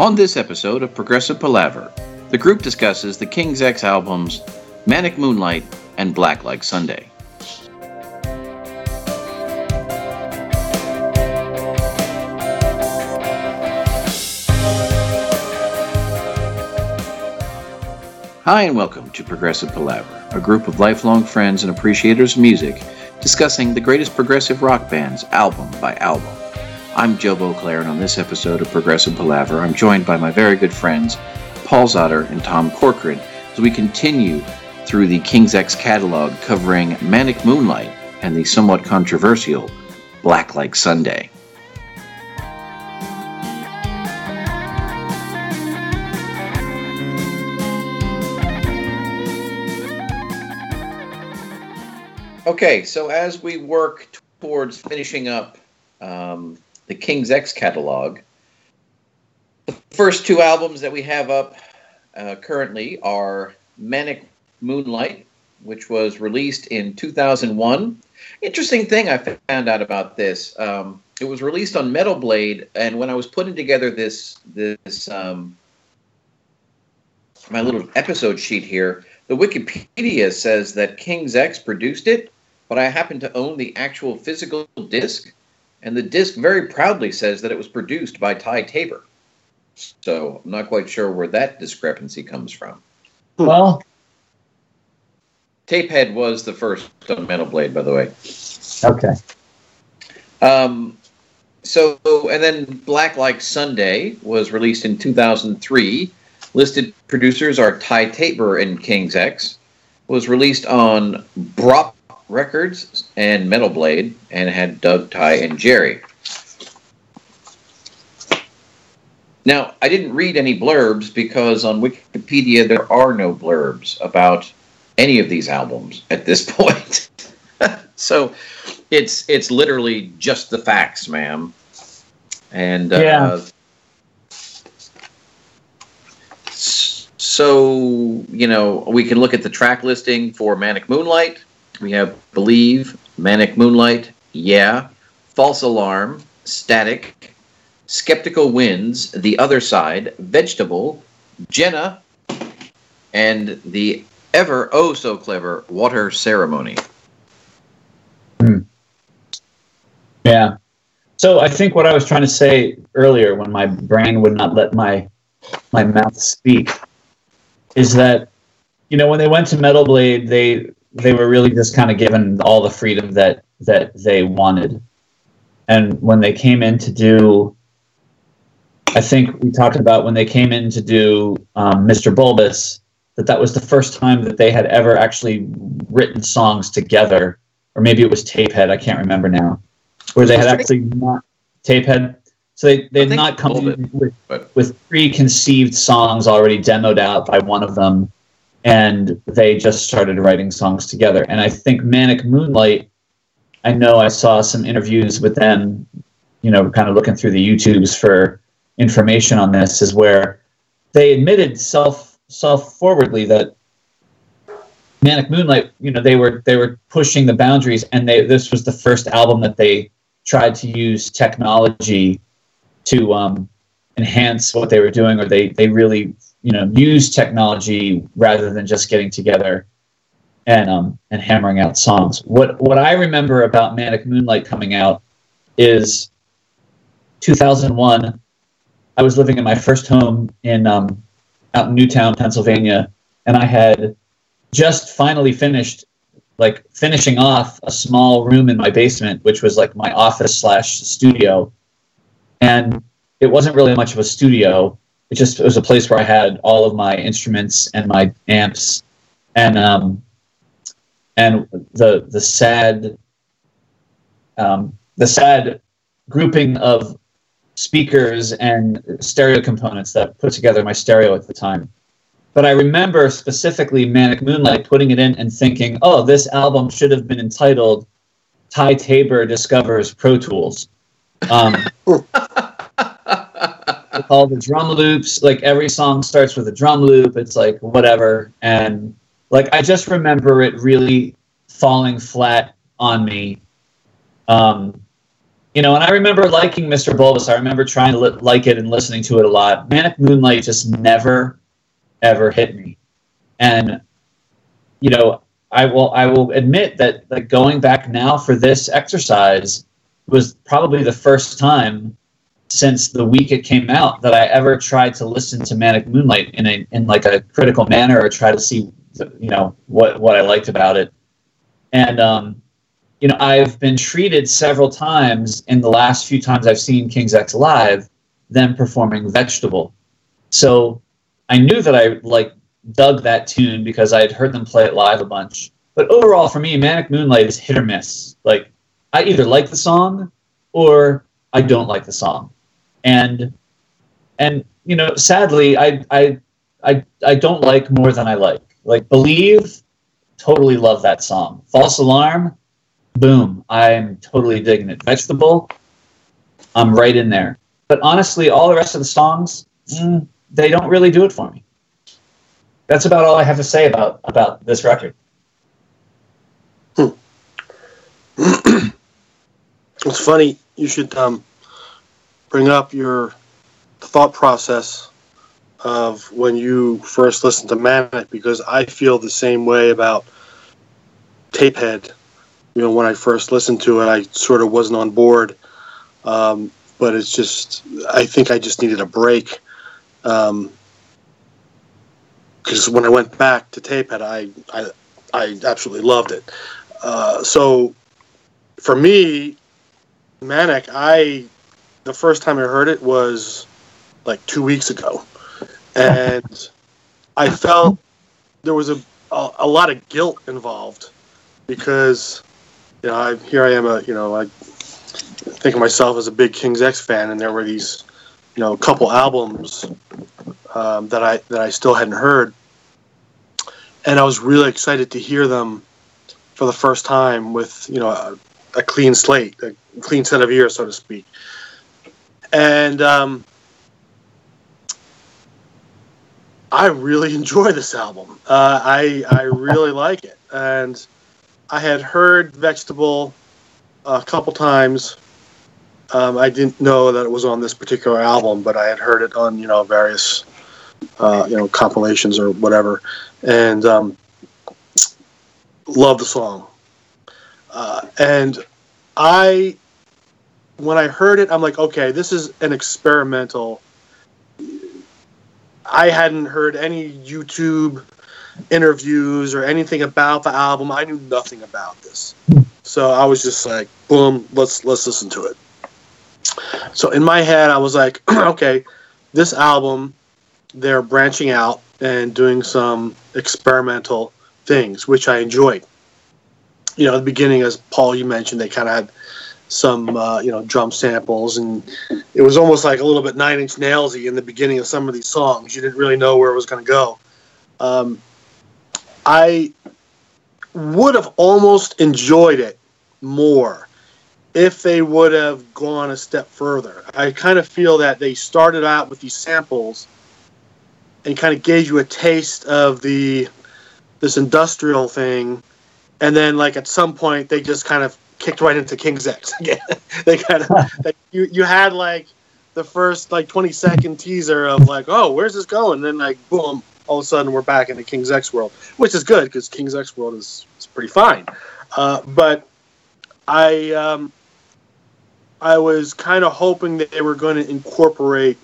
On this episode of Progressive Palaver, the group discusses the King's X albums Manic Moonlight and Black Like Sunday. Hi, and welcome to Progressive Palaver, a group of lifelong friends and appreciators of music discussing the greatest progressive rock bands album by album. I'm Joe Beauclair, and on this episode of Progressive Palaver, I'm joined by my very good friends Paul Zotter and Tom Corcoran as we continue through the King's X catalog covering Manic Moonlight and the somewhat controversial Black Like Sunday. Okay, so as we work towards finishing up um, the King's X catalog, the first two albums that we have up uh, currently are Manic Moonlight, which was released in 2001. Interesting thing I found out about this. Um, it was released on Metal Blade, and when I was putting together this this um, my little episode sheet here, the Wikipedia says that King's X produced it, but I happen to own the actual physical disc, and the disc very proudly says that it was produced by Ty Tabor. So I'm not quite sure where that discrepancy comes from. Well, Tapehead was the first on Metal Blade, by the way. okay. Um, so, and then Black Like Sunday was released in 2003. Listed producers are Ty Tabor and King's X. Was released on Brop Records and Metal Blade, and had Doug, Ty, and Jerry. Now, I didn't read any blurbs because on Wikipedia there are no blurbs about any of these albums at this point. so it's it's literally just the facts, ma'am. And uh, Yeah. so you know we can look at the track listing for Manic Moonlight. We have Believe, Manic Moonlight, Yeah, False Alarm, Static, Skeptical Winds, The Other Side, Vegetable, Jenna, and the ever oh so clever Water Ceremony. Hmm. Yeah. So I think what I was trying to say earlier, when my brain would not let my my mouth speak, is that you know when they went to Metal Blade, they they were really just kind of given all the freedom that that they wanted, and when they came in to do, I think we talked about when they came in to do um, Mr. Bulbous, that that was the first time that they had ever actually written songs together, or maybe it was Tapehead, I can't remember now where they had actually not tapehead. So they they I had not come a in with, with preconceived songs already demoed out by one of them, and they just started writing songs together. And I think Manic Moonlight, I know I saw some interviews with them, you know, kind of looking through the YouTubes for information on this, is where they admitted self self forwardly that Manic Moonlight, you know, they were they were pushing the boundaries, and they this was the first album that they tried to use technology to um, enhance what they were doing, or they they really you know use technology rather than just getting together and um and hammering out songs. What what I remember about Manic Moonlight coming out is 2001. I was living in my first home in um, out in Newtown, Pennsylvania, and I had just finally finished like finishing off a small room in my basement which was like my office slash studio and it wasn't really much of a studio it just it was a place where i had all of my instruments and my amps and um and the the sad um the sad grouping of speakers and stereo components that put together my stereo at the time but I remember specifically Manic Moonlight putting it in and thinking, oh, this album should have been entitled Ty Tabor Discovers Pro Tools. Um, all the drum loops, like every song starts with a drum loop. It's like whatever. And like I just remember it really falling flat on me. Um, you know, and I remember liking Mr. Bulbous. I remember trying to li- like it and listening to it a lot. Manic Moonlight just never, ever hit me. And, you know, I will I will admit that like going back now for this exercise was probably the first time since the week it came out that I ever tried to listen to Manic Moonlight in a in like a critical manner or try to see you know what what I liked about it. And um, you know, I've been treated several times in the last few times I've seen King's X live, them performing Vegetable. So I knew that I like dug that tune because I had heard them play it live a bunch. But overall, for me, Manic Moonlight is hit or miss. Like I either like the song or I don't like the song, and and you know, sadly, I I I I don't like more than I like. Like Believe, totally love that song. False Alarm, boom, I'm totally digging it. Vegetable, I'm right in there. But honestly, all the rest of the songs, mm, they don't really do it for me. That's about all I have to say about about this record. Hmm. it's funny you should um, bring up your thought process of when you first listened to Manic because I feel the same way about Tapehead you know, when I first listened to it, I sort of wasn't on board. Um, but it's just, I think I just needed a break. Because um, when I went back to Tapehead, I, I, I absolutely loved it. Uh, so for me, Manic, I, the first time I heard it was like two weeks ago. And I felt there was a, a, a lot of guilt involved because you know, I, here I am, a you know, I think of myself as a big King's X fan, and there were these, you know, a couple albums um, that I that I still hadn't heard, and I was really excited to hear them for the first time with you know a, a clean slate, a clean set of ears, so to speak, and um, I really enjoy this album. Uh, I I really like it, and I had heard Vegetable a couple times. Um, I didn't know that it was on this particular album, but I had heard it on you know various uh, you know compilations or whatever, and um, love the song. Uh, and I, when I heard it, I'm like, okay, this is an experimental. I hadn't heard any YouTube interviews or anything about the album. I knew nothing about this. So I was just like, boom, let's let's listen to it. So in my head I was like, okay, this album they're branching out and doing some experimental things, which I enjoyed. You know, at the beginning, as Paul you mentioned, they kind of had some uh, you know drum samples, and it was almost like a little bit Nine Inch Nailsy in the beginning of some of these songs. You didn't really know where it was going to go. Um, I would have almost enjoyed it more if they would have gone a step further. I kind of feel that they started out with these samples and kind of gave you a taste of the this industrial thing, and then like at some point they just kind of kicked right into King's X again. they kind of you you had like the first like 20 second teaser of like oh where's this going and then like boom all of a sudden we're back in the King's X world, which is good because King's X world is, is pretty fine. Uh, but I um, I was kind of hoping that they were going to incorporate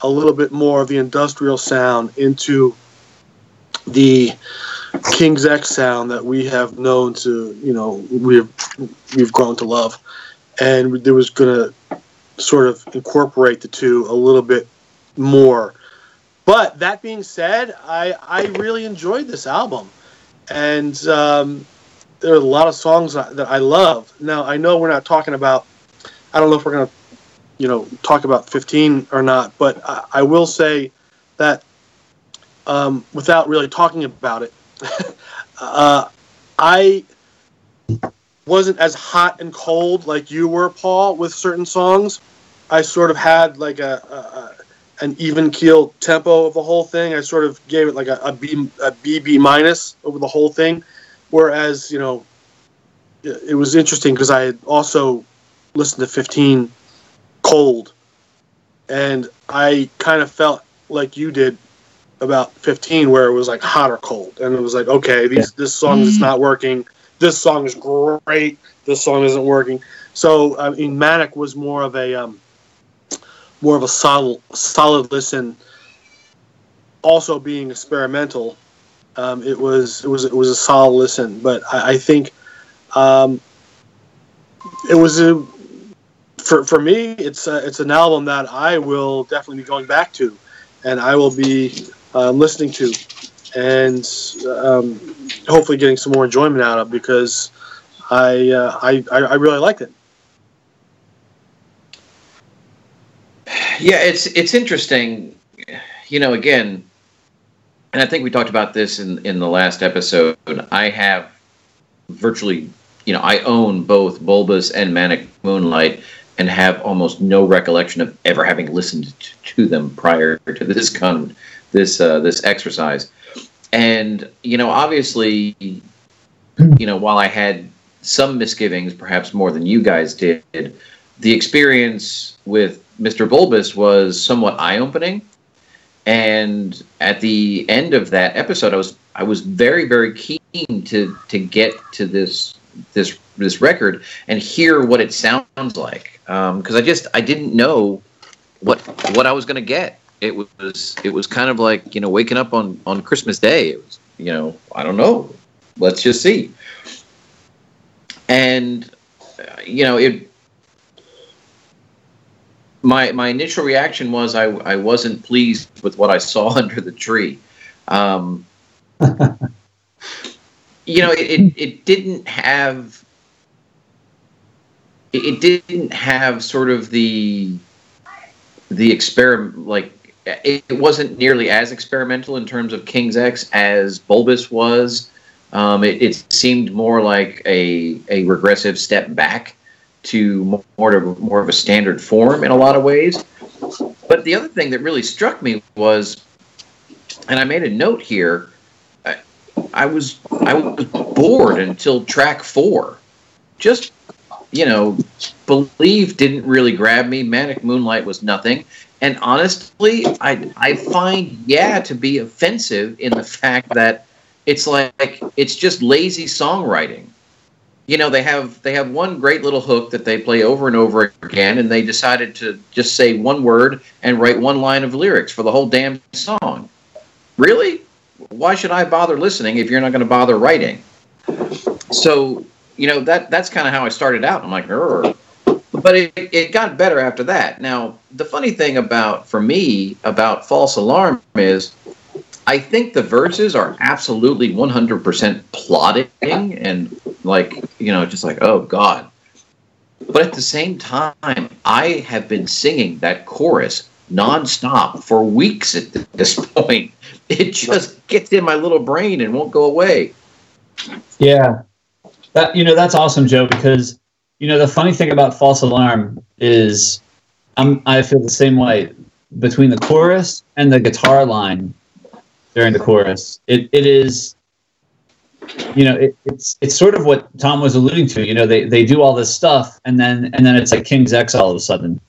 a little bit more of the industrial sound into the King's X sound that we have known to, you know, we've we've grown to love, and there was to sort of incorporate the two a little bit more but that being said, I I really enjoyed this album, and um, there are a lot of songs that I love. Now I know we're not talking about. I don't know if we're gonna, you know, talk about 15 or not, but I, I will say that um, without really talking about it, uh, I wasn't as hot and cold like you were, Paul, with certain songs. I sort of had like a, a, an even keel tempo of the whole thing. I sort of gave it like a, a B a B B minus over the whole thing. Whereas you know, it was interesting because I had also listened to 15 cold, and I kind of felt like you did about 15, where it was like hot or cold, and it was like, okay, these, this song is not working. This song is great. This song isn't working. So I mean, Manic was more of a um, more of a solid solid listen. Also being experimental, um, it was it was it was a solid listen. But I, I think um, it was a for for me. It's a, it's an album that I will definitely be going back to, and I will be uh, listening to, and um, hopefully getting some more enjoyment out of because I uh, I I really liked it. Yeah, it's it's interesting. You know, again, and I think we talked about this in in the last episode. I have virtually, you know, I own both Bulbous and Manic Moonlight, and have almost no recollection of ever having listened to them prior to this con this uh, this exercise. And you know, obviously, you know, while I had some misgivings, perhaps more than you guys did, the experience with Mr. Bulbous was somewhat eye opening. And at the end of that episode, I was I was very very keen to to get to this this this record and hear what it sounds like because um, I just I didn't know what what I was going to get. It was it was kind of like you know waking up on on Christmas Day. It was you know I don't know. Let's just see. And uh, you know it my my initial reaction was I I wasn't pleased with what I saw under the tree. Um, you know, it, it, didn't have it, didn't have sort of the the experiment like it, wasn't nearly as experimental in terms of King's X as Bulbous was. Um, it, it seemed more like a a regressive step back to more to more of a standard form in a lot of ways. But the other thing that really struck me was, and I made a note here. I, was I was bored until track four. Just you know, believe didn't really grab me. Manic Moonlight was nothing. And honestly, I I find yeah to be offensive in the fact that it's like it's just lazy songwriting you know they have they have one great little hook that they play over and over again and they decided to just say one word and write one line of lyrics for the whole damn song really why should i bother listening if you're not going to bother writing? So you know that that's kind of how i started out. I'm like but it, it got better after that. Now the funny thing about for me about false alarm is I think the verses are absolutely 100% plotting and like, you know, just like, oh God. But at the same time, I have been singing that chorus nonstop for weeks at this point. It just gets in my little brain and won't go away. Yeah. That you know, that's awesome, Joe, because you know, the funny thing about false alarm is I'm I feel the same way between the chorus and the guitar line during the chorus. It it is you know it, it's it's sort of what Tom was alluding to. You know they they do all this stuff and then and then it's like King's X all of a sudden.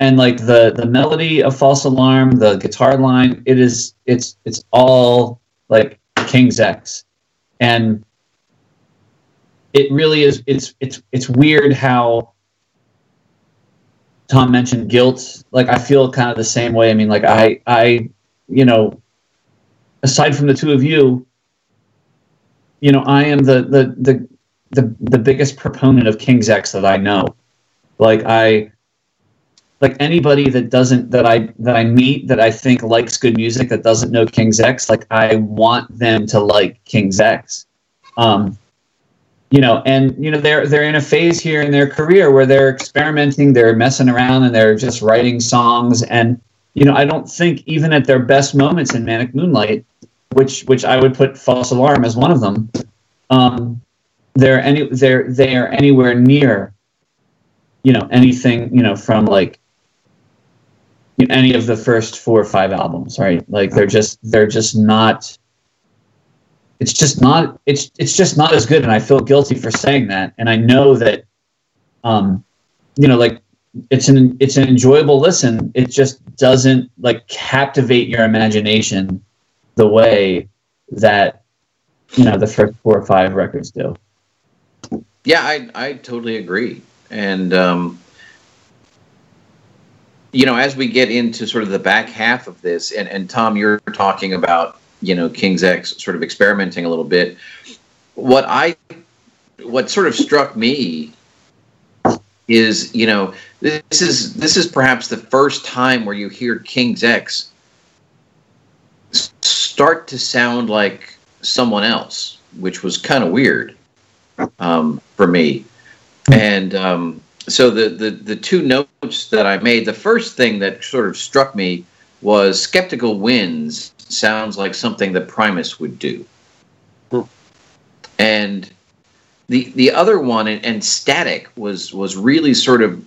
And like the the melody of False Alarm, the guitar line, it is it's it's all like King's X. And it really is it's it's it's weird how Tom mentioned guilt. Like I feel kind of the same way. I mean, like I I you know aside from the two of you, you know, I am the the the the, the biggest proponent of King's X that I know. Like I like anybody that doesn't that I that I meet that I think likes good music that doesn't know King's X, like I want them to like King's X. Um, you know, and you know they're they're in a phase here in their career where they're experimenting, they're messing around, and they're just writing songs. And you know, I don't think even at their best moments in Manic Moonlight, which which I would put false alarm as one of them. Um, they're any they're they are anywhere near, you know, anything you know from like any of the first four or five albums, right? Like they're just they're just not. It's just not it's it's just not as good, and I feel guilty for saying that, and I know that. Um, you know, like it's an it's an enjoyable listen. It just doesn't like captivate your imagination the way that you know the first four or five records do. Yeah, I I totally agree, and um, you know, as we get into sort of the back half of this, and and Tom, you're talking about you know King's X sort of experimenting a little bit. What I what sort of struck me is you know this is this is perhaps the first time where you hear King's X start to sound like someone else, which was kind of weird um, for me. And um, so the, the the two notes that I made, the first thing that sort of struck me was "Skeptical Winds" sounds like something that Primus would do, hmm. and the the other one and, and static was was really sort of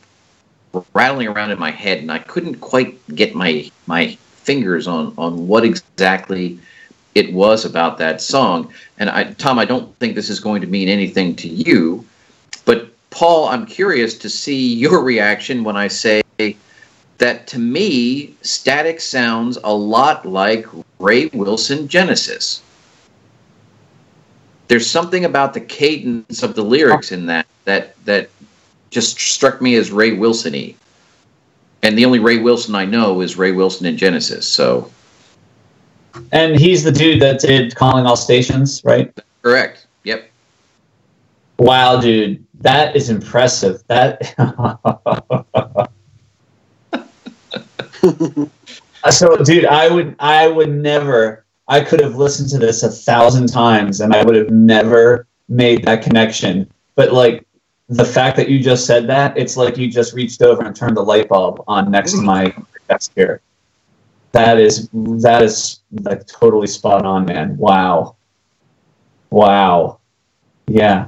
rattling around in my head and i couldn't quite get my my fingers on on what exactly it was about that song and i tom i don't think this is going to mean anything to you but paul i'm curious to see your reaction when i say that to me static sounds a lot like ray wilson genesis there's something about the cadence of the lyrics in that that that just struck me as Ray Wilson-y. And the only Ray Wilson I know is Ray Wilson in Genesis. So, and he's the dude that did "Calling All Stations," right? Correct. Yep. Wow, dude, that is impressive. That. so, dude, I would, I would never I could have listened to this a thousand times and I would have never made that connection. But like the fact that you just said that, it's like you just reached over and turned the light bulb on next to my desk here. That is that is like totally spot on, man. Wow. Wow. Yeah.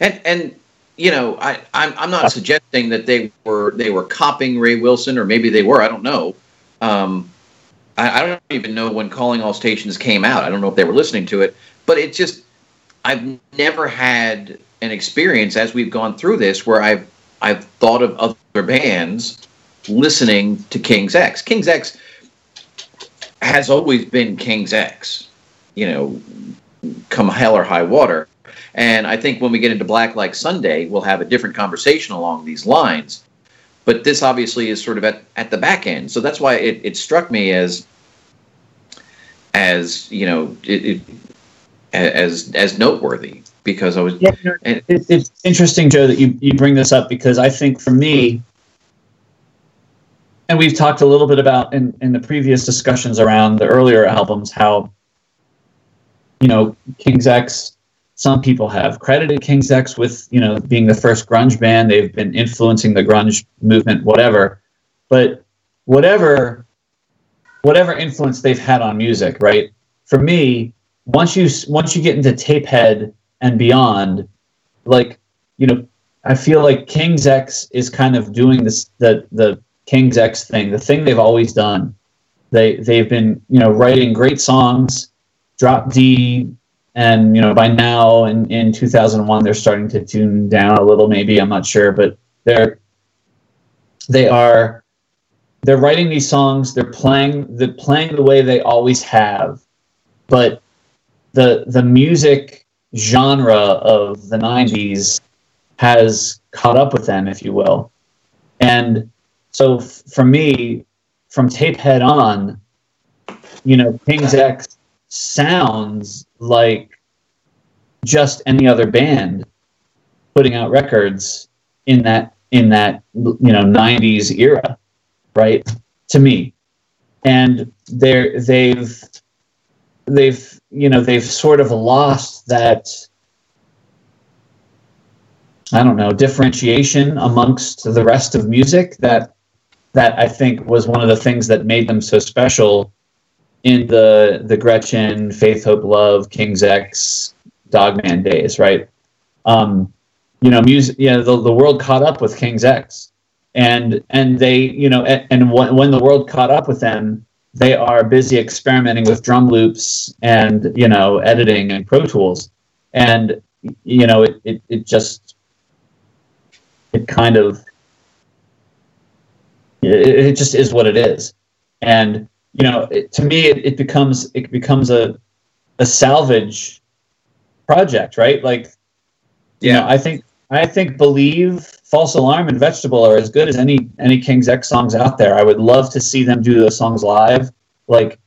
And and you know, I I'm I'm not suggesting that they were they were copying Ray Wilson or maybe they were, I don't know. Um, I, I don't even know when Calling All Stations came out. I don't know if they were listening to it, but it just I've never had an experience as we've gone through this where I've I've thought of other bands listening to King's X. King's X has always been King's X, you know, come hell or high water. And I think when we get into Black Like Sunday, we'll have a different conversation along these lines but this obviously is sort of at, at the back end. So that's why it, it struck me as as you know it, it, as as noteworthy because I was. Yeah, and, it's interesting, Joe, that you you bring this up because I think for me, and we've talked a little bit about in in the previous discussions around the earlier albums how you know King's X some people have credited King's X with you know being the first grunge band. They've been influencing the grunge movement, whatever. But whatever whatever influence they've had on music, right? For me, once you once you get into Tapehead and beyond, like you know, I feel like King's X is kind of doing this the the King's X thing, the thing they've always done. They they've been you know writing great songs, drop D and you know by now in, in 2001 they're starting to tune down a little maybe i'm not sure but they're they are they're writing these songs they're playing they're playing the way they always have. But the the music genre of the 90s has caught up with them if you will. And so f- for me from tapehead on you know king's x sounds like just any other band putting out records in that in that you know 90s era right? To me. And they're they've they've you know they've sort of lost that I don't know differentiation amongst the rest of music that that I think was one of the things that made them so special in the the Gretchen, Faith, Hope, Love, King's X, Dogman days, right? Um, you know, music. Yeah, the, the world caught up with King's X, and and they, you know, and, and when, when the world caught up with them, they are busy experimenting with drum loops and you know editing and Pro Tools, and you know it it, it just it kind of it, it just is what it is, and you know, it, to me, it, it becomes it becomes a a salvage project, right? Like, you Yeah. know, I think I think believe false alarm and vegetable are as good as any any King's X songs out there. I would love to see them do those songs live. Like,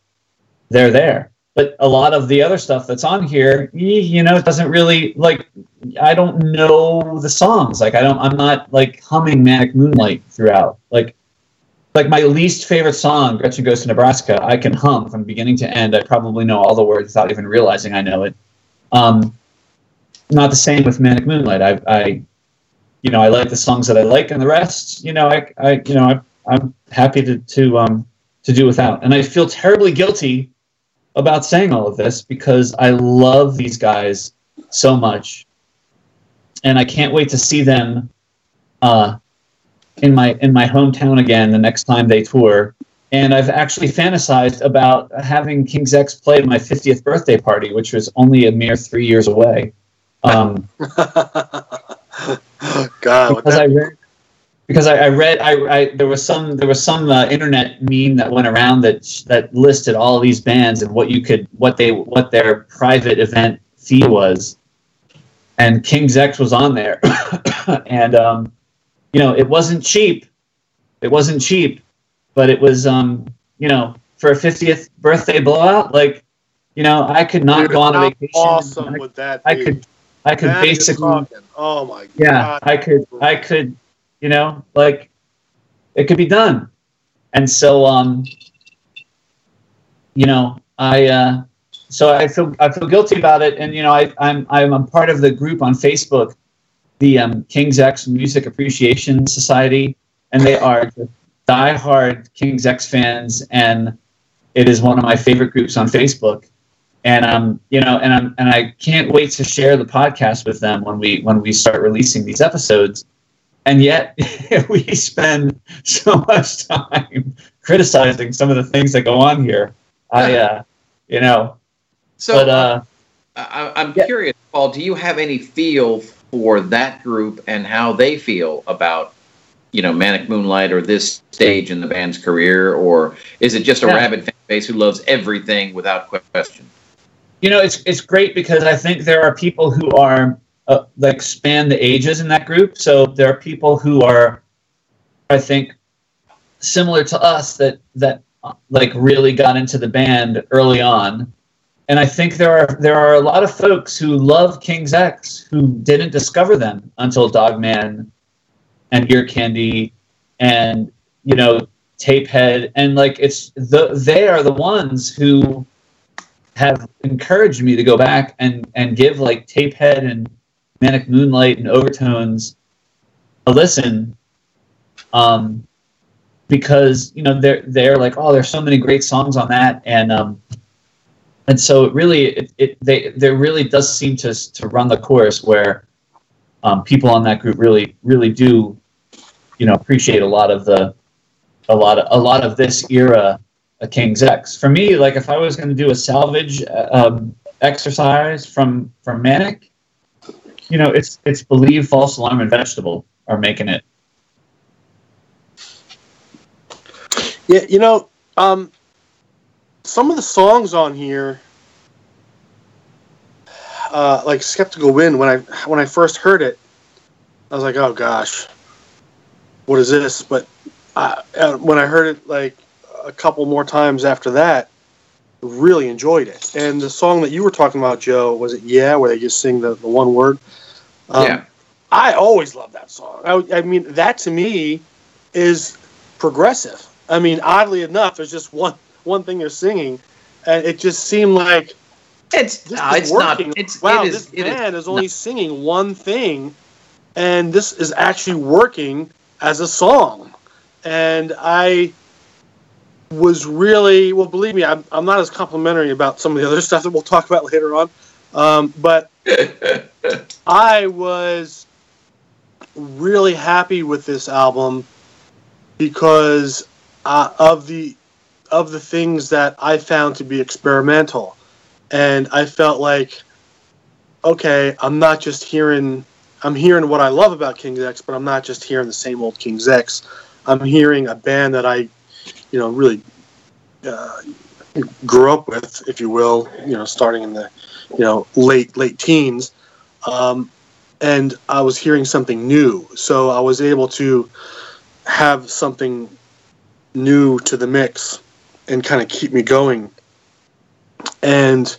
they're there. But a lot of the other stuff that's on here, you know, it doesn't really like. I don't know the songs. Like, I don't. I'm not like humming "Manic Moonlight" throughout. Like, like my least favorite song, Gretchen Goes to Nebraska, I can hum from beginning to end. I probably know all the words without even realizing I know it. Um, not the same with Manic Moonlight. I, I, you know, I like the songs that I like, and the rest, you know, I, I you know, I, I'm happy to to um to do without. And I feel terribly guilty about saying all of this because I love these guys so much, and I can't wait to see them. Uh, in my in my hometown again the next time they tour. And I've actually fantasized about having King's X play at my 50th birthday party, which was only a mere three years away. Um, God, because I read, because I, I read, I, I there was some there was some uh, internet meme that went around that that listed all these bands and what you could what they what their private event fee was, and King's X was on there, and um, you know it wasn't cheap, it wasn't cheap, but it was um you know for a 50th birthday blowout like you know I could not Dude, go on a vacation. Awesome I, would that I could I could you're basically. Oh my yeah God. i could i could you know like it could be done and so um you know i uh so i feel i feel guilty about it and you know i i'm i'm a part of the group on facebook the um king's x music appreciation society and they are just diehard king's x fans and it is one of my favorite groups on facebook and um you know and i'm and i can't wait to share the podcast with them when we when we start releasing these episodes and yet we spend so much time criticizing some of the things that go on here i uh you know So but uh I, I'm Yeah. curious, Paul. Do you have any feel for that group and how they feel about, you know, Manic Moonlight or this stage in the band's career, or is it just a Yeah. rabid fan base who loves everything without question? you know it's it's great because i think there are people who are uh, like span the ages in that group so there are people who are i think similar to us that that uh, like really got into the band early on and i think there are there are a lot of folks who love king's x who didn't discover them until dogman and ear candy and you know tapehead. And like it's the they are the ones who have encouraged me to go back and and give like Tapehead and Manic Moonlight and Overtones a listen, um, because you know they're they're like oh there's so many great songs on that. And um, and so it really it, it they there really does seem to to run the course where um, people on that group really really do you know appreciate a lot of the a lot of a lot of this era a King's X. For me, like if I was going to do a salvage uh, um, exercise from from Manic, you know, it's it's believe false alarm and vegetable are making it. Yeah, you know, um, some of the songs on here, uh, like "Skeptical Wind," when I when I first heard it, I was like, "Oh gosh, what is this?" But I, uh, when I heard it like a couple more times after that, really enjoyed it. And the song that you were talking about, Joe, was it "Yeah," where they just sing the, the one word. Um, yeah. I always love that song. I, I mean, that to me is progressive. I mean, oddly enough, there's just one one thing they're singing, and it just seemed like It's this no, is it's not. working. It's wow, it is. this it is band is, only singing one thing, and this is actually working as a song. And I was really well. Believe me, I'm, I'm not as complimentary about some of the other stuff that we'll talk about later on, um, but I was really happy with this album because uh, of the of the things that I found to be experimental, and I felt like, okay, I'm not just hearing I'm hearing what I love about King's X, but I'm not just hearing the same old King's X. I'm hearing a band that I, you know, really uh, grew up with, if you will. You know, starting in the, you know, late late teens, um, and I was hearing something new. So I was able to have something new to the mix and kind of keep me going. And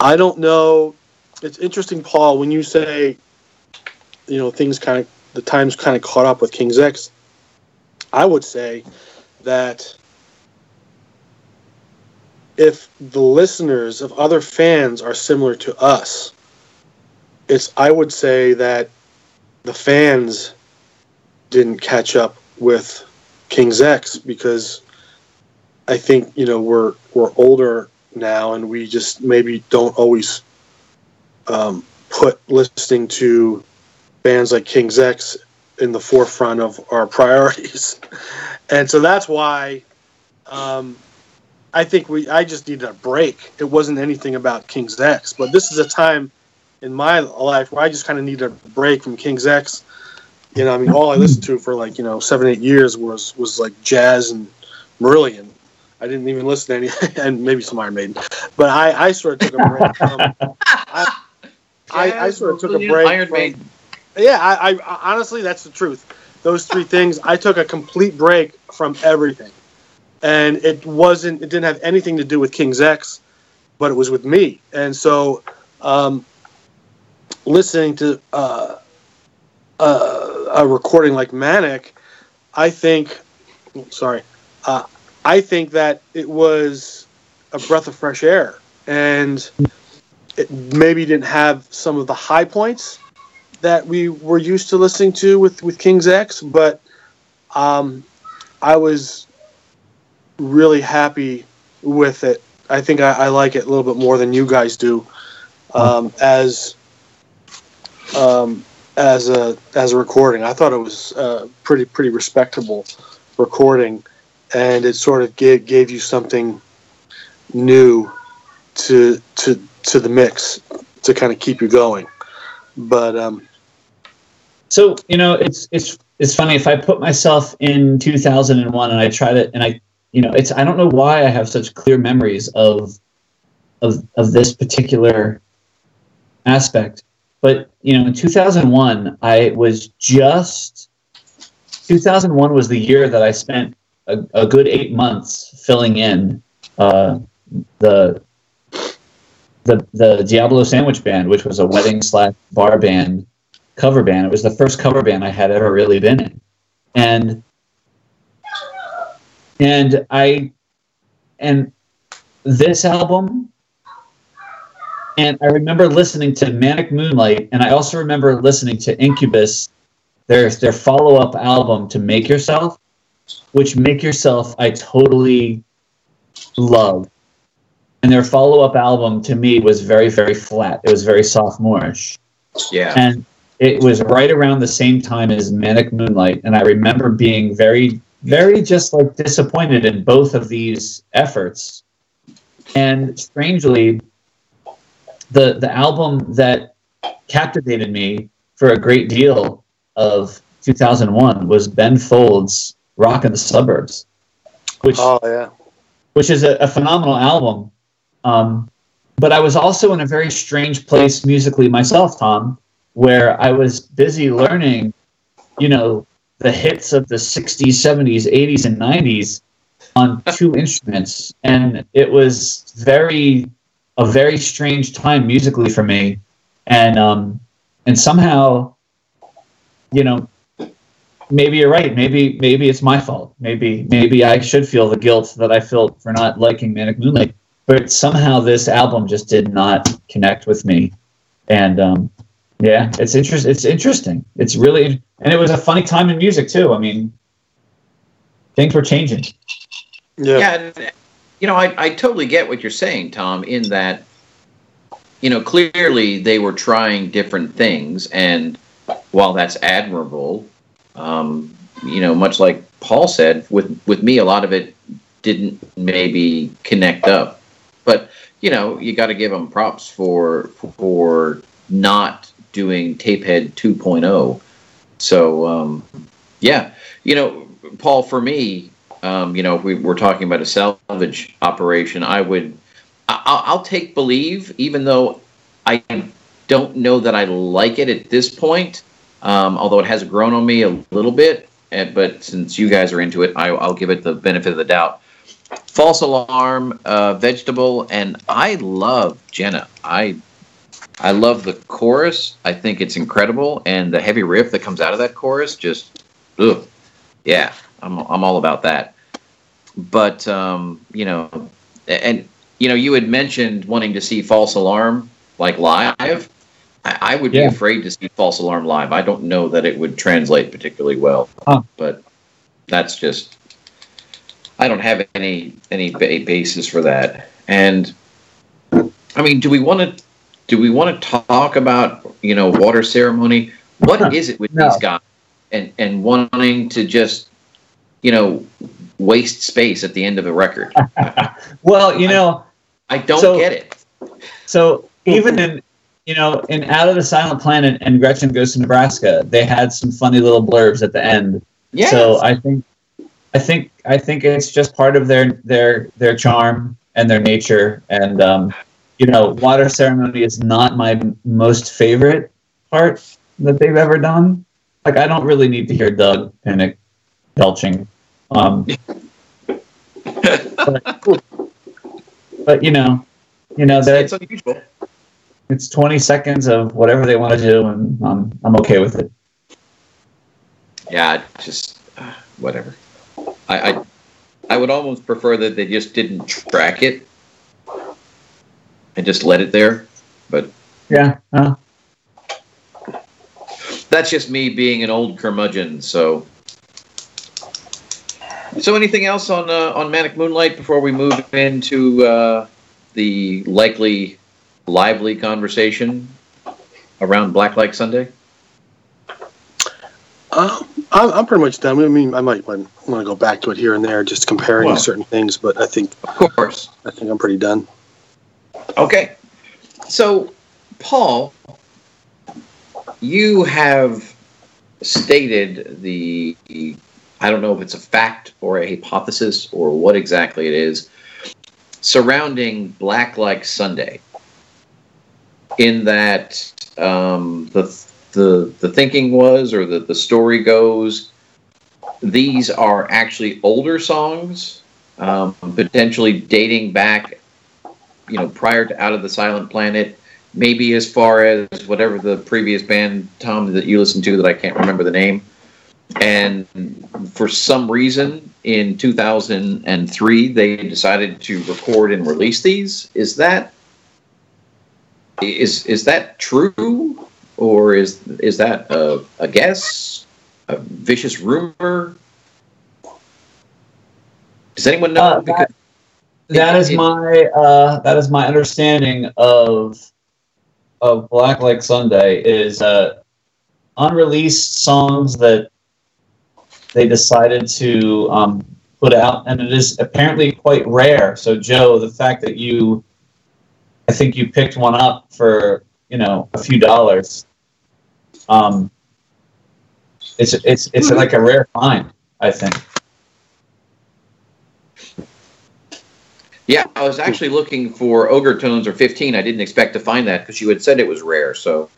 I don't know. It's interesting, Paul, when you say, you know, things kind of, the times kind of caught up with King's X. I would say that if the listeners of other fans are similar to us, it's, I would say that the fans didn't catch up with King's X because I think you know we're we're older now and we just maybe don't always um, put listening to bands like King's X in the forefront of our priorities, and so that's why um, I think we I just needed a break. It wasn't anything about King's X, but this is a time in my life where I just kind of needed a break from King's X you know, I mean, all I listened to for like you know seven, eight years was was like jazz and Marillion. I didn't even listen to any, and maybe some Iron Maiden. But I, I sort of took a break. From, I, I, I, sort of took a break. Iron from, Maiden. Yeah, I, I honestly, that's the truth. Those three things, I took a complete break from everything, and it wasn't. It didn't have anything to do with King's X, but it was with me. And so, um, listening to. Uh, uh, a recording like Manic, I think, sorry, uh, I think that it was a breath of fresh air, and it maybe didn't have some of the high points that we were used to listening to with with King's X, but um, I was really happy with it. I think I, I, like it a little bit more than you guys do. Um, as um, as a as a recording. I thought it was pretty pretty respectable recording, and it sort of gave gave you something new to to to the mix to kind of keep you going. But um, so you know, it's it's it's funny if I put myself in 2001 and I try to and I you know it's I don't know why I have such clear memories of of of this particular aspect but you know, in 2001, I was just 2001 was the year that I spent a, a good eight months filling in uh, the the the Diablo Sandwich Band, which was a wedding slash bar band cover band. It was the first cover band I had ever really been in, and and I and this album and I remember listening to Manic Moonlight, and I also remember listening to Incubus, their their follow up album to Make Yourself, which Make Yourself I totally love. And their follow up album to me was very very flat. It was very sophomorish. Yeah. And it was right around the same time as Manic Moonlight, and I remember being very very just like disappointed in both of these efforts. And strangely, the the album that captivated me for a great deal of 2001 was Ben Folds' "Rockin' the Suburbs," which oh yeah, which is a, a phenomenal album. Um, but I was also in a very strange place musically myself, Tom, where I was busy learning, you know, the hits of the 60s, 70s, 80s, and 90s on two instruments. And it was very a very strange time musically for me, and um, and somehow, you know, maybe you're right. Maybe maybe it's my fault. Maybe maybe I should feel the guilt that I felt for not liking Manic Moonlight. But somehow this album just did not connect with me, and um, yeah, it's interesting. It's interesting. It's really and it was a funny time in music too. I mean, things were changing. Yeah. yeah you know, I, I totally get what you're saying, Tom, in that, you know, clearly they were trying different things. And while that's admirable, um, you know, much like Paul said, with, with me, a lot of it didn't maybe connect up. But, you know, you got to give them props for, for not doing Tapehead 2.0. So um, yeah, you know, Paul, for me, um, you know, if we were talking about a salvage operation, I would, I, I'll take Believe, even though I don't know that I like it at this point. Um, although it has grown on me a little bit, but since you guys are into it, I, will give it the benefit of the doubt. False alarm, uh, vegetable, and I love Jenna. I I love the chorus. I think it's incredible, and the heavy riff that comes out of that chorus just, ugh, yeah, I'm I'm all about that. But um, you know, and you know, you had mentioned wanting to see False Alarm like live. I, I would yeah. be afraid to see False Alarm live. I don't know that it would translate particularly well, huh. but that's just. I don't have any any basis for that, and I mean, do we want to do we want to talk about you know water ceremony? What is it with no. these guys and and wanting to just you know waste space at the end of a record? well, you know, I, I don't so, get it. So even in you know in Out of the Silent Planet and Gretchen Goes to Nebraska, they had some funny little blurbs at the end. Yeah. So I think I think I think it's just part of their their their charm and their nature and um, you know, water ceremony is not my most favorite part that they've ever done. Like, I don't really need to hear Doug Pinnick belching. Um, but, but, you know, you know that it's unusual. It's twenty seconds of whatever they want to do, and I'm I'm okay with it. Yeah, just uh, whatever. I, I I would almost prefer that they just didn't track it and just let it there. But yeah, uh. that's just me being an old curmudgeon. So, so anything else on uh, on Manic Moonlight before we move into uh, the likely lively conversation around Black Like Sunday? Uh, I'm, I'm pretty much done. I mean, I might want, want to go back to it here and there, just comparing well, certain things, but I think, of course, I think I'm pretty done. Okay. So, Paul, you have stated the, I don't know if it's a fact or a hypothesis or what exactly it is, surrounding Black Like Sunday. In that um, the, the, the thinking was, or the, the story goes, these are actually older songs, um, potentially dating back you know prior to Out of the Silent Planet, maybe as far as whatever the previous band Tom that you listened to that I can't remember the name. And for some reason, in 2003, they decided to record and release these. Is that is is that true, or is is that a, a guess, a vicious rumor? Does anyone know? Uh, that, that is my uh, that is my understanding of of Black Like Sunday is uh, unreleased songs that they decided to um, put out, and it is apparently quite rare. So, Joe, the fact that you, I think you picked one up for you know a few dollars, um, it's it's it's like a rare find, I think. Yeah, I was actually looking for Ogre Tones or 15. I didn't expect to find that because you had said it was rare. So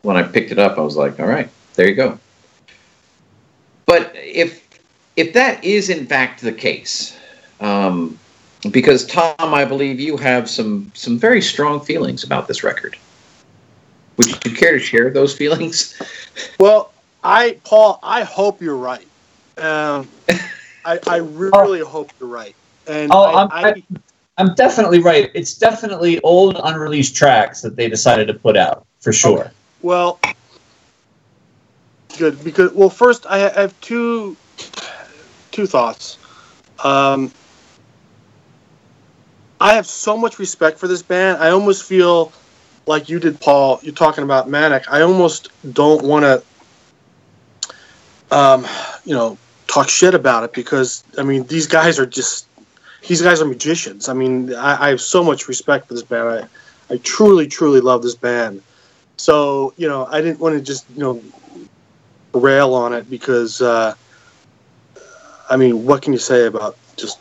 when I picked it up, I was like, all right, there you go. But if if that is in fact the case, um, because Tom, I believe you have some some very strong feelings about this record. Would you care to share those feelings? Well, I Paul, I hope you're right. Um, I, I really hope you're right. And oh, I, I'm, I, I'm definitely right. It's definitely old unreleased tracks that they decided to put out for sure. Okay. Well, good because well, first I have two two thoughts. Um, I have so much respect for this band. I almost feel like you did, Paul. You're talking about Manic. I almost don't want to, um, you know, talk shit about it because I mean these guys are just these guys are magicians. I mean, I, I have so much respect for this band. I, I truly, truly love this band. So you know, I didn't want to just you know rail on it because uh, I mean, what can you say about just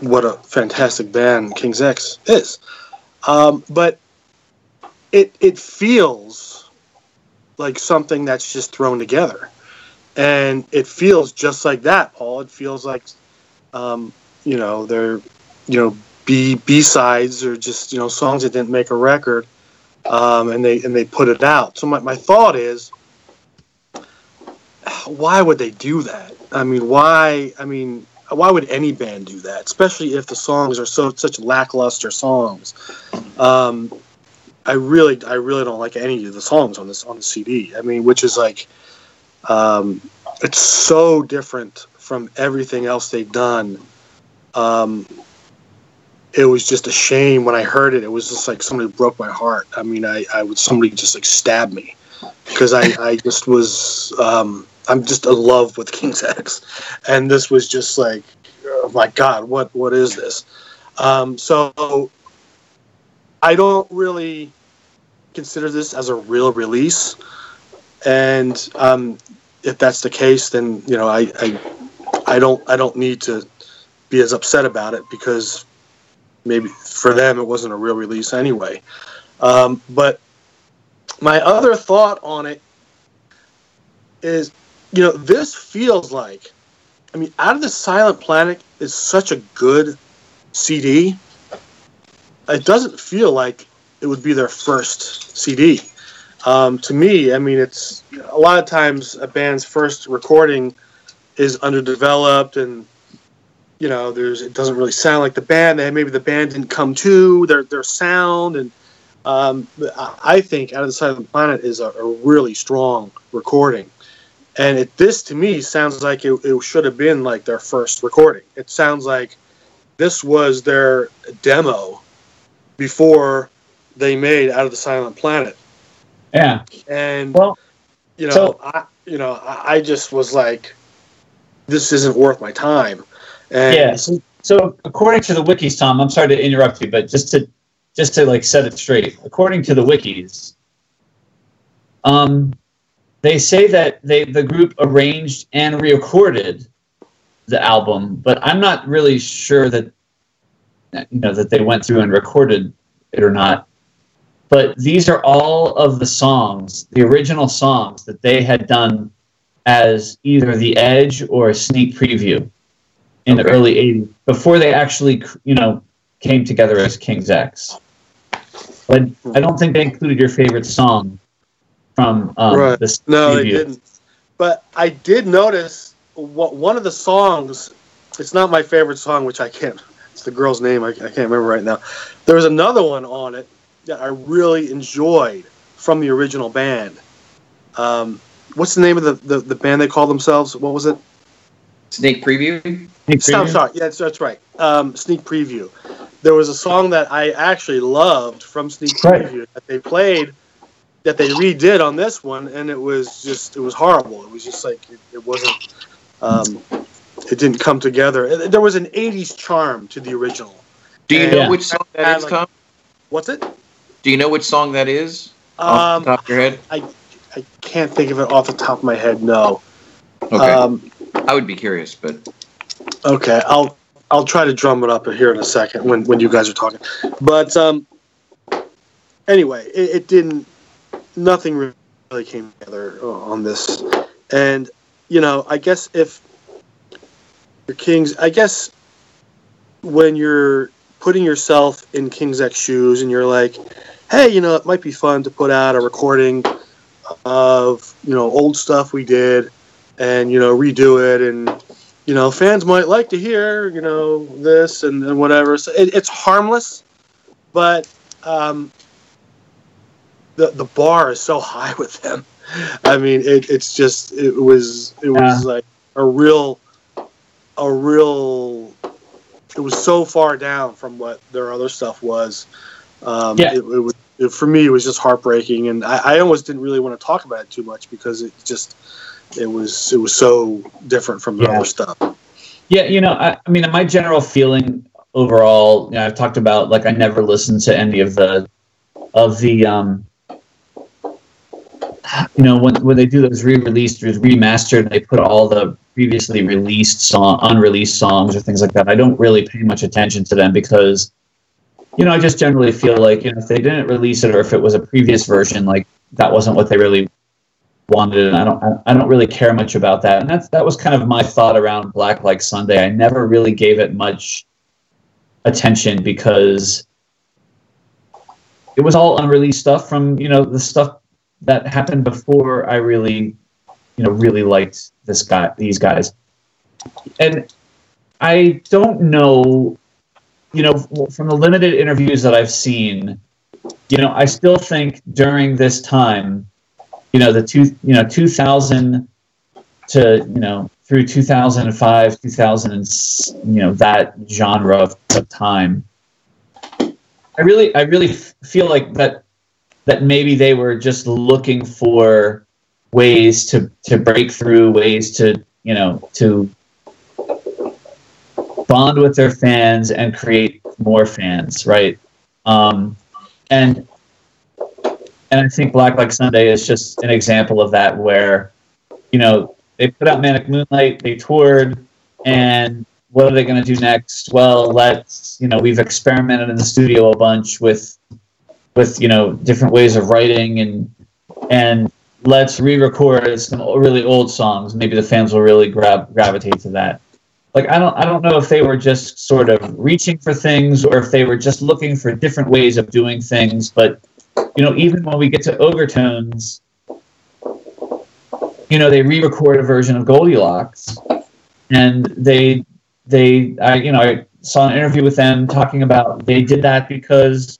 what a fantastic band King's X is? Um, but it it feels like something that's just thrown together, and it feels just like that, Paul. It feels like um, you know they're you know B B sides or just you know songs that didn't make a record, um, and they and they put it out. So my, my thought is, why would they do that? I mean, why? I mean, why would any band do that? Especially if the songs are so such lackluster songs. Um, I really, I really don't like any of the songs on this on the CD. I mean, which is like, um, it's so different from everything else they've done. Um, it was just a shame when I heard it. It was just like somebody broke my heart. I mean, I, I would somebody just like stab me because I, I just was um, I'm just in love with King's X, and this was just like, oh my God, what what is this? Um, so I don't really consider this as a real release, and um, if that's the case, then you know I, I I don't I don't need to be as upset about it because maybe for them it wasn't a real release anyway. Um, but my other thought on it is, you know, this feels like, I mean, Out of the Silent Planet is such a good CD. It doesn't feel like it would be their first CD. Um, to me, I mean, it's a lot of times a band's first recording is underdeveloped and you know, there's it doesn't really sound like the band. Maybe the band didn't come to their their sound, and um, I think Out of the Silent Planet is a, a really strong recording. And it, this to me sounds like it, it should have been like their first recording. It sounds like this was their demo before they made Out of the Silent Planet. Yeah. And well, you know, so, I you know, I, I just was like, this isn't worth my time. And yeah. So, so according to the wikis, Tom, I'm sorry to interrupt you, but just to just to like set it straight, according to the wikis, um, they say that they the group arranged and recorded the album, but I'm not really sure that you know that they went through and recorded it or not. But these are all of the songs, the original songs that they had done as either the Edge or a sneak preview in okay. the early 80s before they actually you know came together as king's x but i don't think they included your favorite song from um, right. this no they didn't but i did notice what one of the songs it's not my favorite song which i can't it's the girl's name I, I can't remember right now there was another one on it that i really enjoyed from the original band um, what's the name of the, the, the band they call themselves what was it Sneak preview. Sneak preview? sorry, yeah, that's, that's right. Um, sneak preview. There was a song that I actually loved from Sneak Preview that they played, that they redid on this one, and it was just it was horrible. It was just like it, it wasn't. Um, it didn't come together. There was an '80s charm to the original. Do you and know which song that is, Tom? What's it? Do you know which song that is? Off um, the top of your head? I, I can't think of it off the top of my head. No. Okay. Um, I would be curious, but okay, I'll I'll try to drum it up here in a second when when you guys are talking. But um, anyway, it, it didn't. Nothing really came together on this, and you know, I guess if your Kings, I guess when you're putting yourself in King's X shoes and you're like, hey, you know, it might be fun to put out a recording of you know old stuff we did and you know redo it and you know fans might like to hear you know this and, and whatever. So it, it's harmless but um, the the bar is so high with them i mean it, it's just it was it was yeah. like a real a real it was so far down from what their other stuff was um, yeah. it, it was it, for me it was just heartbreaking and I, I almost didn't really want to talk about it too much because it just it was it was so different from the yeah. other stuff. Yeah, you know, I, I mean, my general feeling overall, you know, I've talked about like I never listened to any of the of the um you know, when when they do those re-released or remastered, they put all the previously released song, unreleased songs or things like that. I don't really pay much attention to them because, you know, I just generally feel like you know if they didn't release it or if it was a previous version, like that wasn't what they really wanted, and I don't I don't really care much about that. And that's that was kind of my thought around Black Like Sunday. I never really gave it much attention because it was all unreleased stuff from you know the stuff that happened before I really you know really liked this guy these guys. And I don't know you know from the limited interviews that I've seen you know I still think during this time you know the two you know 2000 to you know through 2005 2000 you know that genre of, of time i really i really feel like that that maybe they were just looking for ways to to break through ways to you know to bond with their fans and create more fans right um and and I think Black Like Sunday is just an example of that, where you know they put out Manic Moonlight, they toured, and what are they going to do next? Well, let's you know we've experimented in the studio a bunch with with you know different ways of writing and and let's re-record some really old songs. Maybe the fans will really grab gravitate to that. Like I don't I don't know if they were just sort of reaching for things or if they were just looking for different ways of doing things, but you know, even when we get to Ogre Tones, you know, they re-record a version of Goldilocks, and they they I you know I saw an interview with them talking about they did that because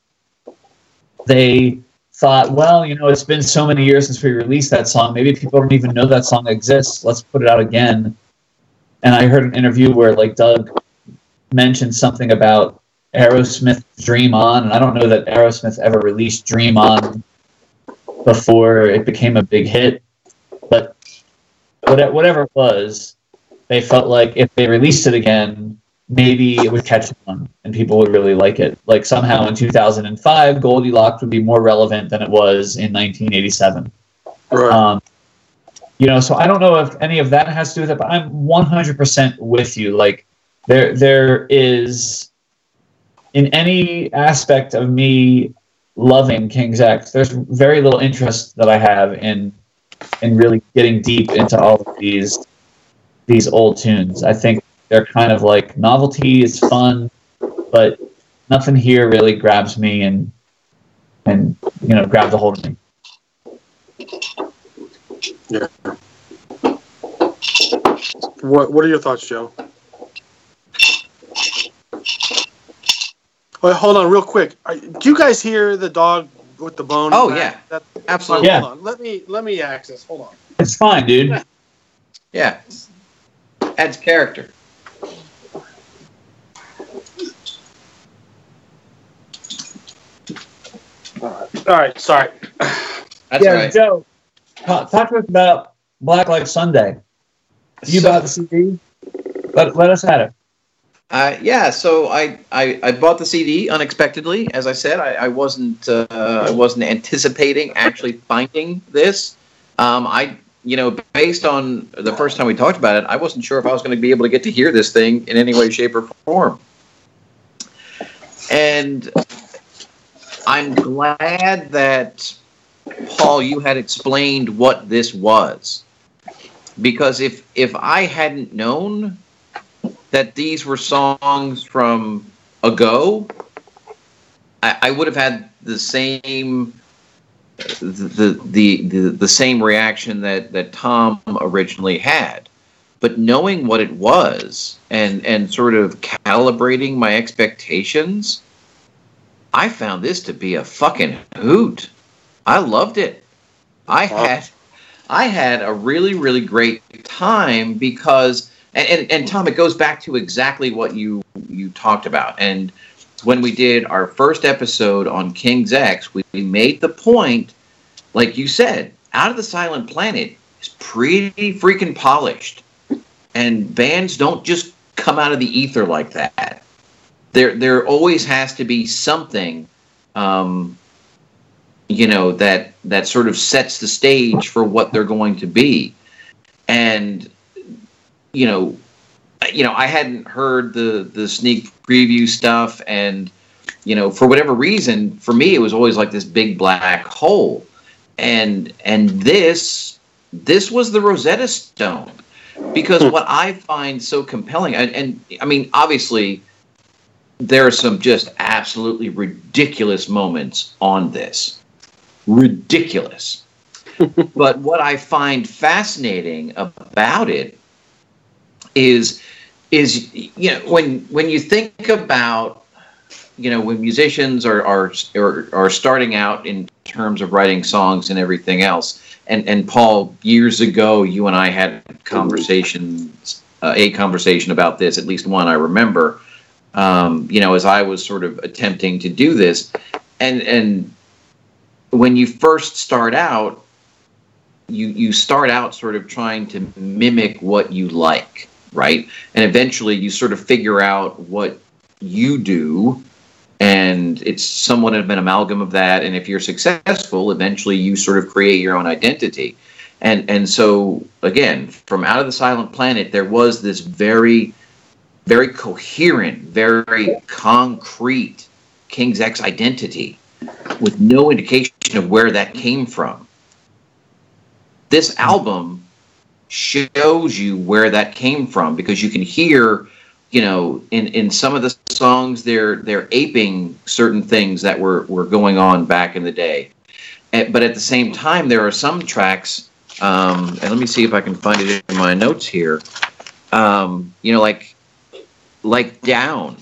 they thought, well, you know, it's been so many years since we released that song. Maybe people don't even know that song exists. Let's put it out again. And I heard an interview where like Doug mentioned something about Aerosmith Dream On, and I don't know that Aerosmith ever released Dream On before it became a big hit, but whatever it was, they felt like if they released it again, maybe it would catch on and people would really like it. Like somehow in 2005, Goldilocks would be more relevant than it was in 1987. Right. Um, you know, so I don't know if any of that has to do with it, but I'm 100% with you. Like there, there is in any aspect of me loving King's X, there's very little interest that I have in in really getting deep into all of these these old tunes. I think they're kind of like novelty is fun, but nothing here really grabs me and and you know grabs a hold of me. Yeah. What What are your thoughts, Joe? Wait, hold on, real quick. Are, do you guys hear the dog with the bone? Oh yeah, that, absolutely. Yeah. Hold on. Let me let me access. Hold on. It's fine, dude. Yeah, adds character. All right. All right. Sorry. That's yeah, right. Joe. Talk, talk to us about Black Like Sunday. You so, bought the CD. Let, let us have it. Uh, yeah, so I, I, I bought the CD unexpectedly. As I said, I, I wasn't uh, I wasn't anticipating actually finding this. Um, I you know based on the first time we talked about it, I wasn't sure if I was going to be able to get to hear this thing in any way, shape, or form. And I'm glad that Paul, you had explained what this was, because if if I hadn't known that these were songs from ago, I, I would have had the same the, the the the same reaction that that Tom originally had. But knowing what it was and and sort of calibrating my expectations, I found this to be a fucking hoot. I loved it. I had I had a really really great time because and, and, and Tom, it goes back to exactly what you you talked about. And when we did our first episode on King's X, we, we made the point, like you said, Out of the Silent Planet is pretty freaking polished, and bands don't just come out of the ether like that. There there always has to be something. Um, you know that that sort of sets the stage for what they're going to be and you know you know i hadn't heard the the sneak preview stuff and you know for whatever reason for me it was always like this big black hole and and this this was the rosetta stone because what i find so compelling and, and i mean obviously there are some just absolutely ridiculous moments on this ridiculous. but what I find fascinating about it is is you know when when you think about you know when musicians are are are, are starting out in terms of writing songs and everything else and and Paul years ago you and I had conversations uh, a conversation about this at least one I remember um, you know as I was sort of attempting to do this. And and when you first start out, you you start out sort of trying to mimic what you like, right? And eventually you sort of figure out what you do. And it's somewhat of an amalgam of that. And if you're successful eventually you sort of create your own identity. And and so again from out of the silent planet there was this very very coherent very concrete king's x identity with no indication of where that came from. This album shows you where that came from because you can hear, you know, in, in some of the songs they're they're aping certain things that were, were going on back in the day. And, but at the same time, there are some tracks, um, and let me see if I can find it in my notes here. Um, you know, like like down.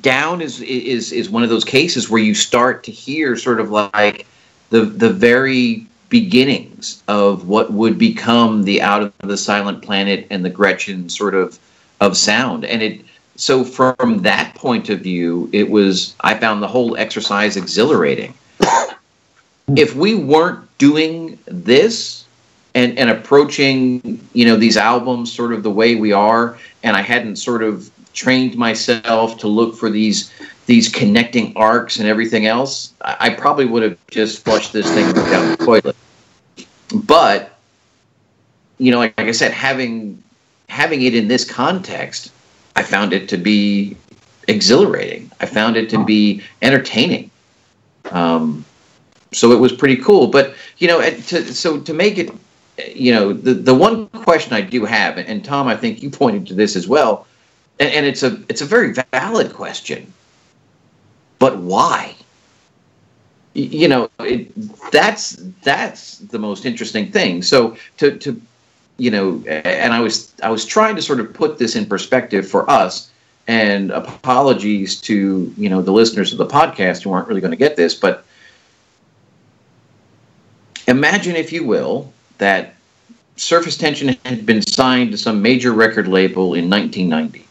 Down is is is one of those cases where you start to hear sort of like the the very beginnings of what would become the out of the silent planet and the Gretchen sort of of sound. And it so from that point of view it was I found the whole exercise exhilarating. If we weren't doing this and and approaching you know these albums sort of the way we are and I hadn't sort of trained myself to look for these these connecting arcs and everything else, I, I probably would have just flushed this thing down the toilet. But you know, like, like I said, having having it in this context, I found it to be exhilarating. I found it to be entertaining. Um, so it was pretty cool. But you know, to, so to make it, you know, the the one question I do have, and Tom, I think you pointed to this as well and, and it's a it's a very valid question. But why? You know, it, that's that's the most interesting thing. So to to you know, and I was I was trying to sort of put this in perspective for us. And apologies to you know the listeners of the podcast who aren't really going to get this, but imagine, if you will, that Surface Tension had been signed to some major record label in 1990.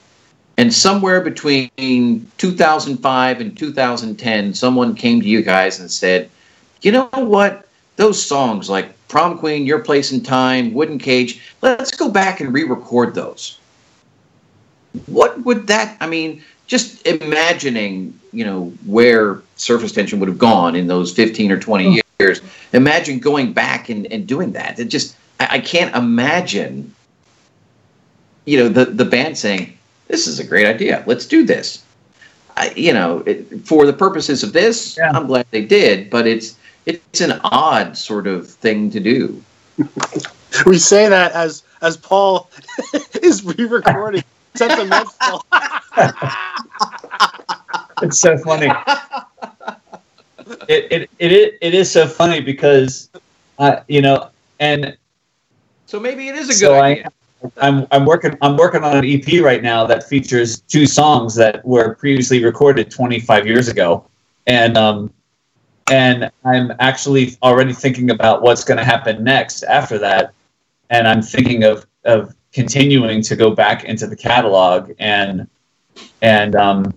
And somewhere between 2005 and 2010, someone came to you guys and said, you know what? Those songs like Prom Queen, Your Place in Time, Wooden Cage, let's go back and re record those. What would that, I mean, just imagining, you know, where surface tension would have gone in those 15 or 20 years. Imagine going back and, and doing that. It just, I, I can't imagine, you know, the, the band saying, this is a great idea. Let's do this. I, you know, it, for the purposes of this, yeah. I'm glad they did, but it's it's an odd sort of thing to do. we say that as as Paul is re-recording sentimental. it's so funny. It, it it it is so funny because, uh, you know, and so maybe it is a good so idea. I, I'm I'm working I'm working on an EP right now that features two songs that were previously recorded 25 years ago, and um, and I'm actually already thinking about what's going to happen next after that, and I'm thinking of of continuing to go back into the catalog and and um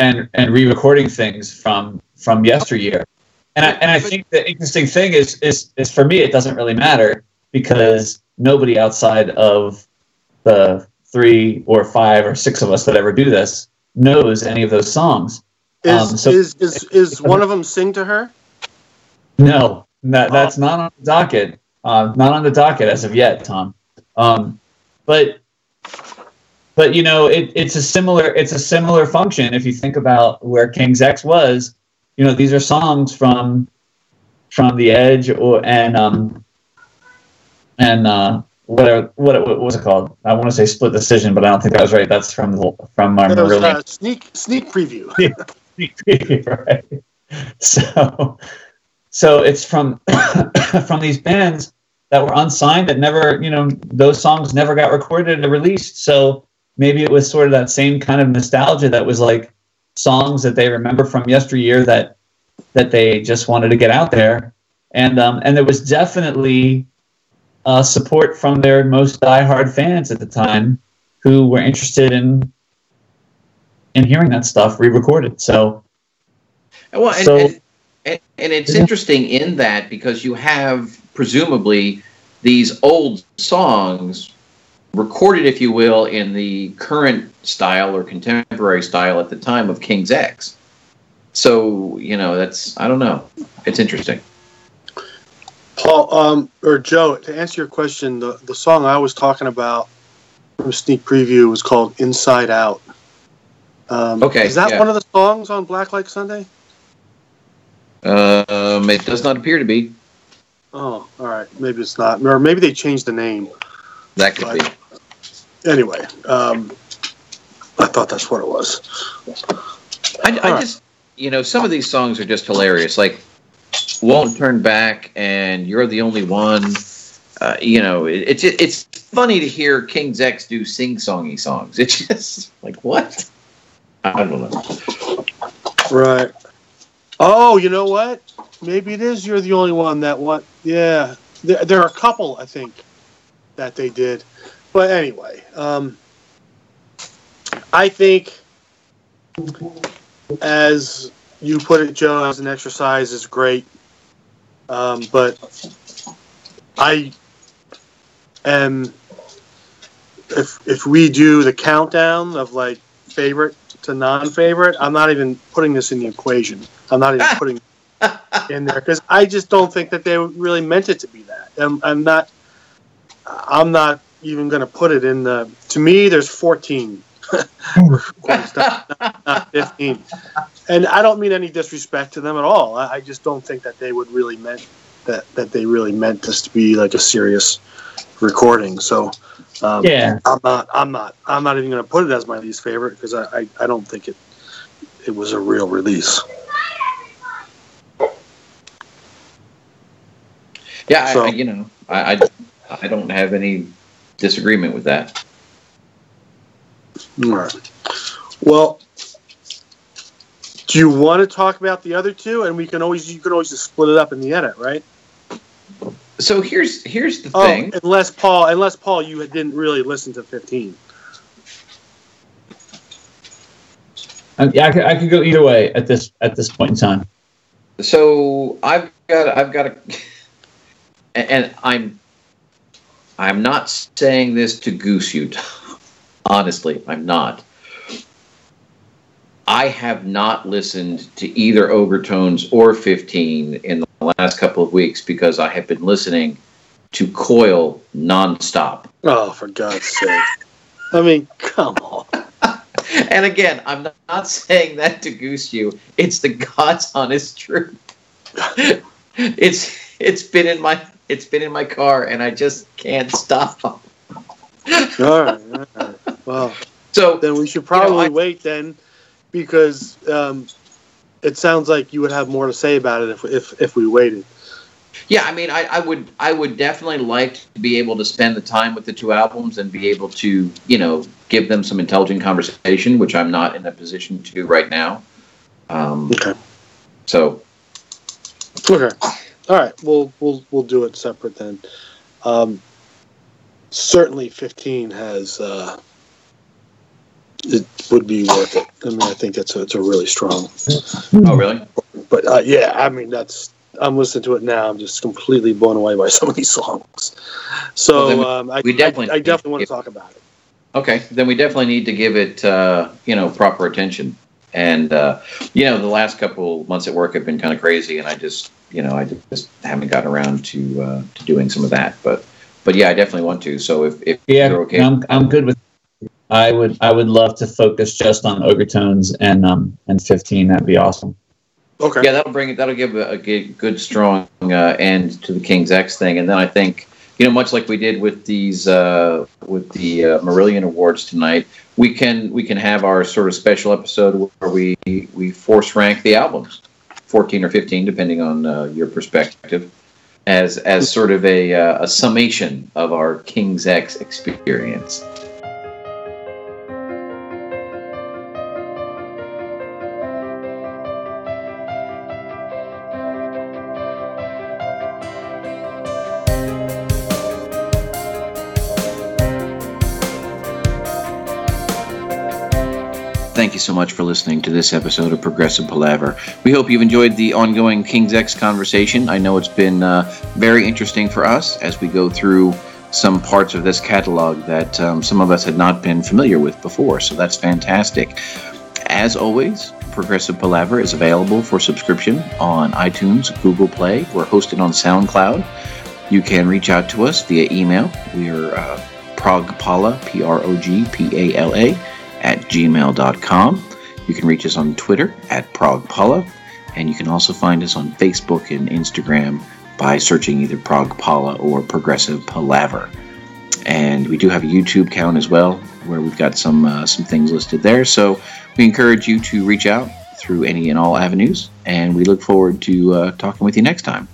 and and re-recording things from from yesteryear. And I, and I think the interesting thing is, is is for me it doesn't really matter because nobody outside of the three or five or six of us that ever do this knows any of those songs. Is Um, so- is, is is one of them sing to her? No, that, that's not on the docket. Uh, not on the docket as of yet, Tom. Um, but but you know, it, it's a similar it's a similar function. If you think about where King's X was, you know, these are songs from from The Edge or and um and uh, what what what was it called? I want to say Split Decision, but I don't think that was right. That's from from our That was Marillion a sneak sneak preview. right. So, so it's from from these bands that were unsigned that never, you know, those songs never got recorded or released. So maybe it was sort of that same kind of nostalgia that was like songs that they remember from yesteryear that that they just wanted to get out there, and um, and there was definitely uh, support from their most diehard fans at the time who were interested in in hearing that stuff re-recorded. So Well, and, So- and, and, and it's interesting in that because you have presumably these old songs recorded, if you will, in the current style or contemporary style at the time of King's X. So you know that's I don't know. It's interesting. Paul, um, or Joe, to answer your question, the, the song I was talking about from Sneak Preview was called Inside Out. Um, Okay, Is that yeah. one of the songs on Black Like Sunday? Um, it does not appear to be. Oh, all right. Maybe it's not. Or maybe they changed the name. That could be. Anyway, um, I thought that's what it was. I, I right. just, you know, some of these songs are just hilarious. Like, won't turn back, and you're the only one. Uh, you know, it, it's it's funny to hear King's X do sing-songy songs. It's just like what? I don't know. Right. Oh, you know what? Maybe it is. You're the only one that what? Yeah. There, there are a couple, I think, that they did. But anyway, um, I think, as you put it, Joe, as an exercise is great. Um, but I am, if if we do the countdown of like favorite to non-favorite, I'm not even putting this in the equation. I'm not even putting in there because I just don't think that they really meant it to be that. I'm, I'm not. I'm not even going to put it in the. To me, there's 14. not, not- not 15. And I don't mean any disrespect to them at all. I, I just don't think that they would really meant that that they really meant this to be like a serious recording. So um, yeah, I'm not. I'm not. I'm not even going to put it as my least favorite because I, I, I don't think it it was a real release. Yeah, I, So- I, you know, I, I I don't have any disagreement with that. All right. Well, do you want to talk about the other two? And we can always you can always just split it up in the edit, right? So here's here's the Oh, thing. unless Paul, unless Paul, you didn't really listen to 15. I, yeah, I could, I could go either way at this at this point in time. So I've got I've got a, and I'm I'm not saying this to goose you. Honestly, I'm not. I have not listened to either Ogre Tones or 15 in the last couple of weeks because I have been listening to Coil nonstop. Oh, for God's sake! I mean, come on. And again, I'm not- not saying that to goose you. It's the God's honest truth. it's it's been in my it's been in my car, and I just can't stop. All right, all right. Well, So then we should probably I- wait then, because um, it sounds like you would have more to say about it if if if we waited. yeah, I mean, I, I would I would definitely like to be able to spend the time with the two albums and be able to you know give them some intelligent conversation, which I'm not in a position to right now. Um, Okay. so Okay. All right. We'll we'll we'll do it separate then. Um, certainly, fifteen has. Uh, it would be worth it. I mean, I think it's a, it's a really strong. oh really? But uh, yeah, I mean, that's. I'm listening to it now. I'm just completely blown away by some of these songs. So Well, we- um, I, we definitely I, I definitely want to talk about it. Okay, then we definitely need to give it uh, you know proper attention. And uh, you know, the last couple months at work have been kind of crazy, and I just you know I just haven't gotten around to uh, to doing some of that. But but yeah, I definitely want to. So if, if yeah, you're okay, I'm I'm good with. I would I would love to focus just on ogre tones and um and 15. That'd be awesome. Okay. Yeah, that'll bring it. That'll give a, a good, strong uh, end to the King's X thing, and then I think you know, much like we did with these uh, with the uh, Marillion Awards tonight, we can we can have our sort of special episode where we we force rank the albums, fourteen or fifteen, depending on uh, your perspective, as as sort of a uh, a summation of our King's X experience. Thank you so much for listening to this episode of Progressive Palaver. We hope you've enjoyed the ongoing King's X conversation. I know it's been uh, very interesting for us as we go through some parts of this catalog that um, some of us had not been familiar with before, so that's fantastic. As always, Progressive Palaver is available for subscription on iTunes, Google Play. We're hosted on SoundCloud. You can reach out to us via email. We are uh, progpala, P R O G P A L A at gmail.com. You can reach us on Twitter at ProgPala, and you can also find us on Facebook and Instagram by searching either ProgPala or Progressive Palaver. And we do have a YouTube account as well, where we've got some uh, some things listed there. So we encourage you to reach out through any and all avenues, and we look forward to uh, talking with you next time.